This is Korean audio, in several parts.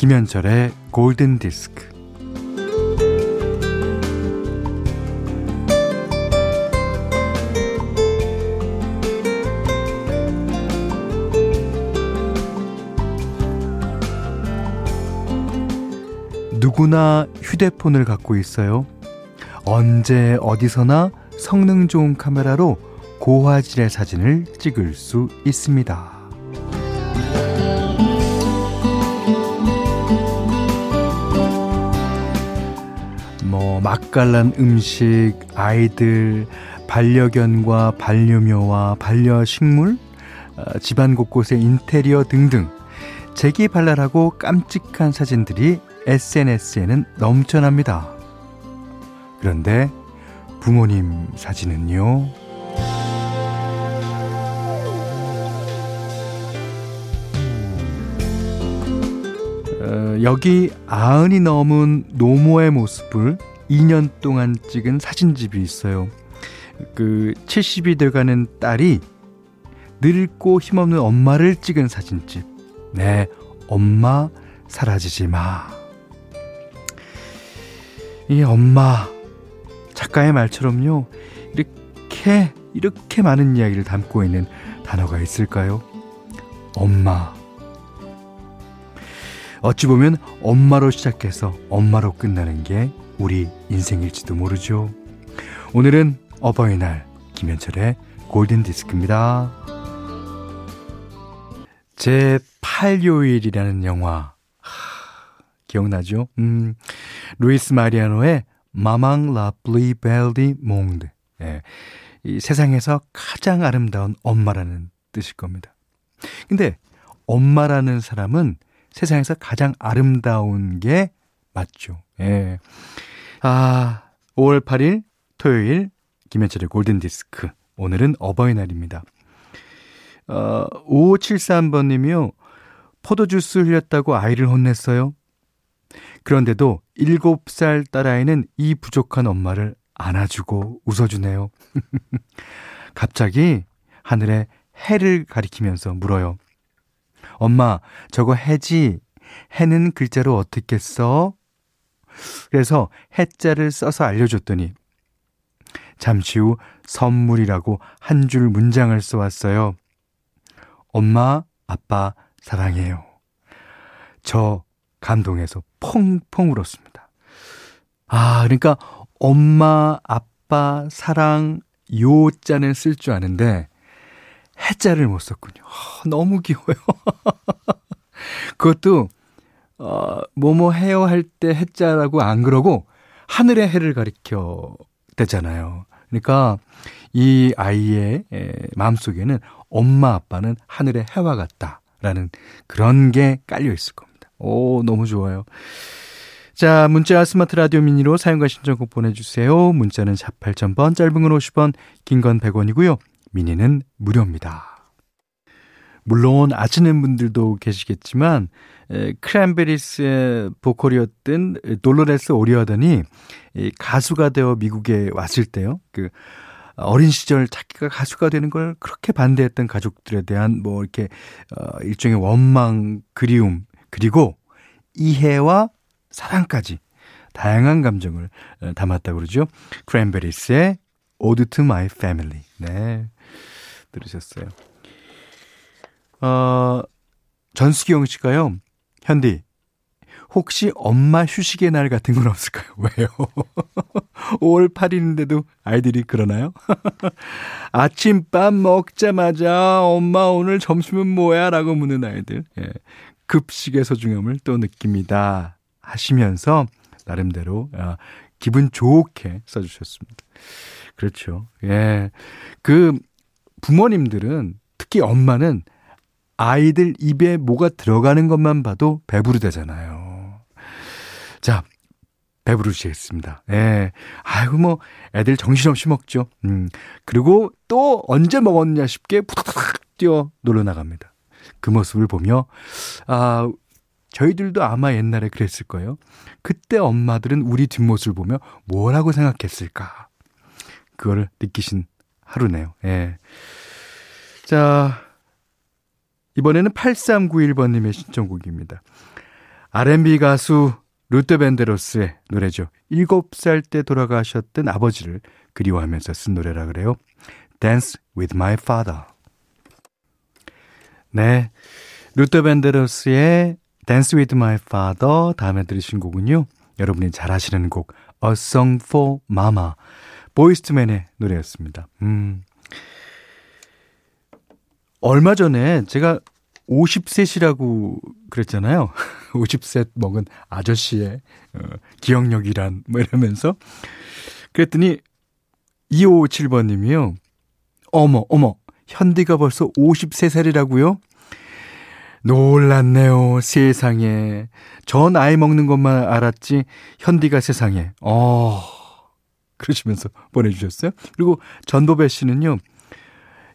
김현철의 골든 디스크. 누구나 휴대폰을 갖고 있어요. 언제 어디서나 성능 좋은 카메라로 고화질의 사진을 찍을 수 있습니다. 뭐 맛깔난 음식, 아이들, 반려견과 반려묘와 반려식물, 어, 집안 곳곳의 인테리어 등등 재기발랄하고 깜찍한 사진들이 SNS에는 넘쳐납니다. 그런데 부모님 사진은요? 어, 여기 아흔이 넘은 노모의 모습을 2년 동안 찍은 사진집이 있어요. 그 70이 돼가는 딸이 늙고 힘없는 엄마를 찍은 사진집. 네, 엄마 사라지지 마. 이 엄마 작가의 말처럼요. 이렇게 이렇게 많은 이야기를 담고 있는 단어가 있을까요? 엄마. 어찌 보면 엄마로 시작해서 엄마로 끝나는 게 우리 인생일지도 모르죠. 오늘은 어버이날 김현철의 골든 디스크입니다. 제 8요일이라는 영화 하, 기억나죠? 음, 루이스 마리아노의 Maman la plus belle du monde 예, 이 세상에서 가장 아름다운 엄마라는 뜻일 겁니다. 근데 엄마라는 사람은 세상에서 가장 아름다운 게 맞죠. 예. 아, 5월 8일 토요일 김현철의 골든디스크. 오늘은 어버이날입니다. 어, 5573번님이요. 포도주스 흘렸다고 아이를 혼냈어요. 그런데도 7살 딸아이는 이 부족한 엄마를 안아주고 웃어주네요. 갑자기 하늘에 해를 가리키면서 물어요. 엄마, 저거 해지. 해는 글자로 어떻게 써? 그래서 해자를 써서 알려줬더니 잠시 후 선물이라고 한 줄 문장을 써왔어요. 엄마, 아빠, 사랑해요. 저 감동해서 펑펑 울었습니다. 아, 그러니까 엄마, 아빠, 사랑, 요 자는 쓸 줄 아는데 해자를 못 썼군요. 어, 너무 귀여워요. 그것도 어, 뭐뭐 해요 할 때 해자라고 안 그러고 하늘의 해를 가리켜 대잖아요. 그러니까 이 아이의 에, 마음속에는 엄마 아빠는 하늘의 해와 같다라는 그런 게 깔려 있을 겁니다. 오, 너무 좋아요. 자, 문자 스마트 라디오 미니로 사용과 신청곡 보내주세요. 문자는 4 8000번, 짧은 건 50원, 긴 건 100원이고요. 미니는 무료입니다. 물론 아시는 분들도 계시겠지만 에, 크랜베리스의 보컬이었던 돌로레스 오리어던이 가수가 되어 미국에 왔을 때요. 그 어린 시절 자기가 가수가 되는 걸 그렇게 반대했던 가족들에 대한 뭐 이렇게 어 일종의 원망, 그리움, 그리고 이해와 사랑까지 다양한 감정을 담았다고 그러죠. 크랜베리스의 Ode to My Family. 네. 들으셨어요. 어, 전수경 씨가요, 현디, 혹시 엄마 휴식의 날 같은 건 없을까요? 왜요? 5월 8일인데도 아이들이 그러나요? 아침밥 먹자마자 엄마 오늘 점심은 뭐야? 라고 묻는 아이들. 예. 급식의 소중함을 또 느낍니다. 하시면서 나름대로 아, 기분 좋게 써주셨습니다. 그렇죠. 예. 그 부모님들은 특히 엄마는 아이들 입에 뭐가 들어가는 것만 봐도 배부르대잖아요. 자, 배부르시겠습니다. 예. 아이고, 뭐, 애들 정신없이 먹죠. 음. 그리고 또 언제 먹었냐 싶게 푸닥푸닥 뛰어 놀러 나갑니다. 그 모습을 보며, 아, 저희들도 아마 옛날에 그랬을 거예요. 그때 엄마들은 우리 뒷모습을 보며 뭐라고 생각했을까. 그거를 느끼신 하루네요. 예. 자, 이번에는 8391번님의 신청곡입니다. R&B 가수 루트 벤데로스의 노래죠. 7살 때 돌아가셨던 아버지를 그리워하면서 쓴 노래라 그래요. Dance with my father. 네. 루터 벤데로스의 Dance with my father 다음에 들으신 곡은요. 여러분이 잘 아시는 곡 A Song for Mama. 보이스트맨의 노래였습니다. 음. 얼마 전에 제가 50셋이라고 그랬잖아요. 50셋 먹은 아저씨의 어, 기억력이란 뭐 이러면서 그랬더니 2557번 님이요. 어머 어머 현디가 벌써 53살이라고요? 놀랐네요, 세상에. 전 아이 먹는 것만 알았지, 현디가 세상에. 어, 그러시면서 보내주셨어요. 그리고 전보배 씨는요,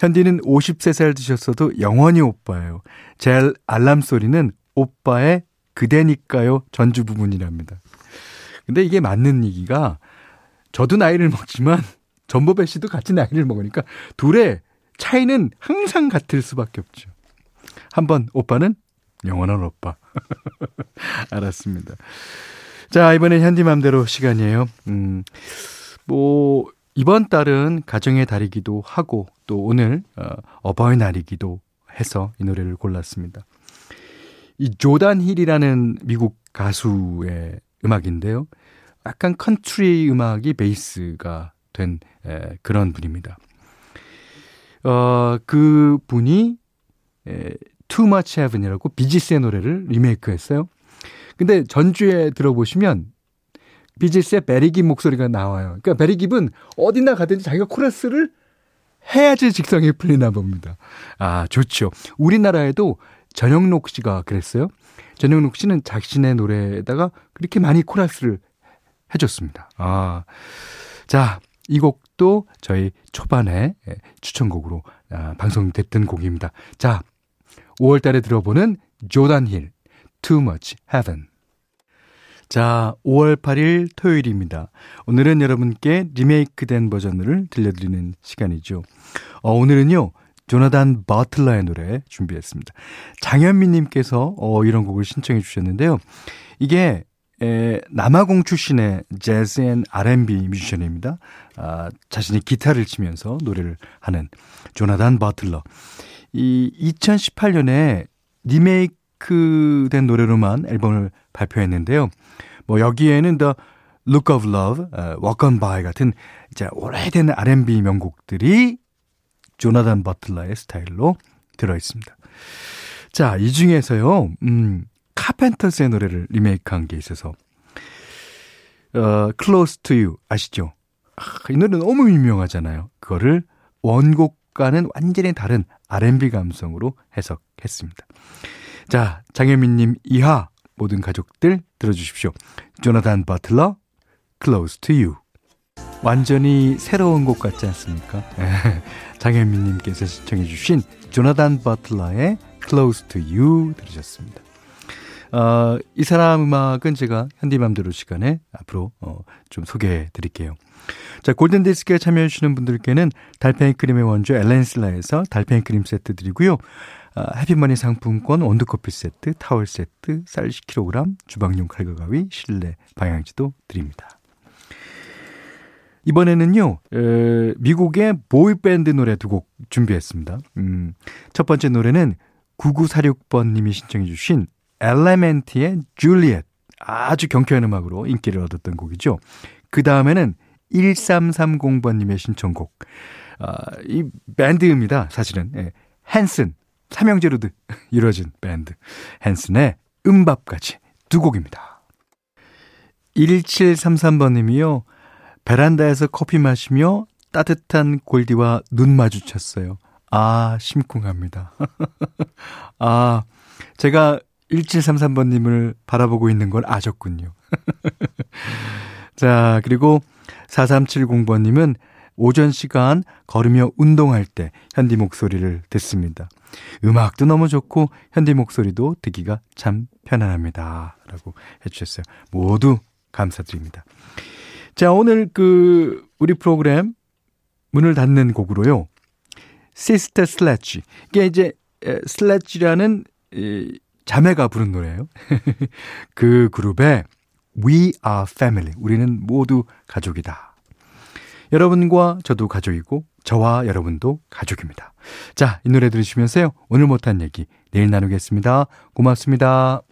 현디는 53살 드셨어도 영원히 오빠예요. 제 알람 소리는 오빠의 그대니까요 전주 부분이랍니다. 근데 이게 맞는 얘기가 저도 나이를 먹지만 전보배 씨도 같이 나이를 먹으니까 둘의 차이는 항상 같을 수밖에 없죠. 한번 오빠는 영원한 오빠. 알았습니다. 자, 이번엔 현디맘대로 시간이에요. 음, 뭐, 이번 달은 가정의 달이기도 하고 또 오늘 어, 어버이날이기도 해서 이 노래를 골랐습니다. 이 조단 힐이라는 미국 가수의 음악인데요. 약간 컨트리 음악이 베이스가 된 에, 그런 분입니다. 어, 그 분이 에, Too Much Heaven이라고 비지스의 노래를 리메이크했어요. 근데 전주에 들어보시면 비지스의 베리깁 목소리가 나와요. 그러니까 베리깁은 어디나 가든지 자기가 코러스를 해야지 직성이 풀리나 봅니다. 아, 좋죠. 우리나라에도 전영록 씨가 그랬어요. 전영록 씨는 자신의 노래에다가 그렇게 많이 코러스를 해줬습니다. 아, 자, 이 곡도 저희 초반에 추천곡으로 아, 방송됐던 곡입니다. 자, 5월 달에 들어보는 조단 힐, Too Much Heaven. 자, 5월 8일 토요일입니다. 오늘은 여러분께 리메이크된 버전을 들려드리는 시간이죠. 어, 오늘은요, 조나단 버틀러의 노래 준비했습니다. 장현미님께서 어, 이런 곡을 신청해 주셨는데요. 이게 에, 남아공 출신의 재즈 and R&B 뮤지션입니다. 아, 자신이 기타를 치면서 노래를 하는 조나단 버틀러. 이 2018년에 리메이크 된 노래로만 앨범을 발표했는데요. 뭐 여기에는 The Look of Love, uh, Walk on By 같은 이제 오래된 R&B 명곡들이 조나단 버틀러의 스타일로 들어 있습니다. 자, 이 중에서요. 음, 카펜터스의 노래를 리메이크한 게 있어서 어, Close to You 아시죠? 아, 이 노래 너무 유명하잖아요. 그거를 원곡과는 완전히 다른 R&B 감성으로 해석했습니다. 자, 장혜민님 이하 모든 가족들 들어주십시오. 조나단 버틀러, Close to You. 완전히 새로운 곡 같지 않습니까? 장혜민님께서 시청해주신 조나단 버틀러의 Close to You 들으셨습니다. 어, 이 사람 음악은 제가 현디맘대로 시간에 앞으로 어, 좀 소개해 드릴게요. 자, 골든디스크에 참여해주시는 분들께는 달팽이 크림의 원조 엘렌슬라에서 달팽이 크림 세트 드리고요. 아, 해피머니 상품권, 원두커피 세트, 타월 세트, 쌀 10kg, 주방용 칼과 가위, 실내 방향지도 드립니다. 이번에는요, 에, 미국의 보이밴드 노래 두 곡 준비했습니다. 음, 첫 번째 노래는 9946번님이 신청해주신 엘레멘트의 줄리엣. 아주 경쾌한 음악으로 인기를 얻었던 곡이죠. 그 다음에는 1330번님의 신청곡. 아, 이 밴드입니다, 사실은. 예. 헨슨, 삼형제로 이루어진 밴드. 헨슨의 음밥까지 두 곡입니다. 1733번님이요. 베란다에서 커피 마시며 따뜻한 골디와 눈 마주쳤어요. 아, 심쿵합니다. 아, 제가 1733번님을 바라보고 있는 걸 아셨군요. 자, 그리고 4370번님은 오전 시간 걸으며 운동할 때 현디 목소리를 듣습니다. 음악도 너무 좋고 현디 목소리도 듣기가 참 편안합니다. 라고 해주셨어요. 모두 감사드립니다. 자, 오늘 그 우리 프로그램 문을 닫는 곡으로요. 시스터 슬레지. 이게 이제 슬레지라는 자매가 부른 노래예요. 그 그룹의 We Are Family. 우리는 모두 가족이다. 여러분과 저도 가족이고 저와 여러분도 가족입니다. 자, 이 노래 들으시면서요. 오늘 못한 얘기 내일 나누겠습니다. 고맙습니다.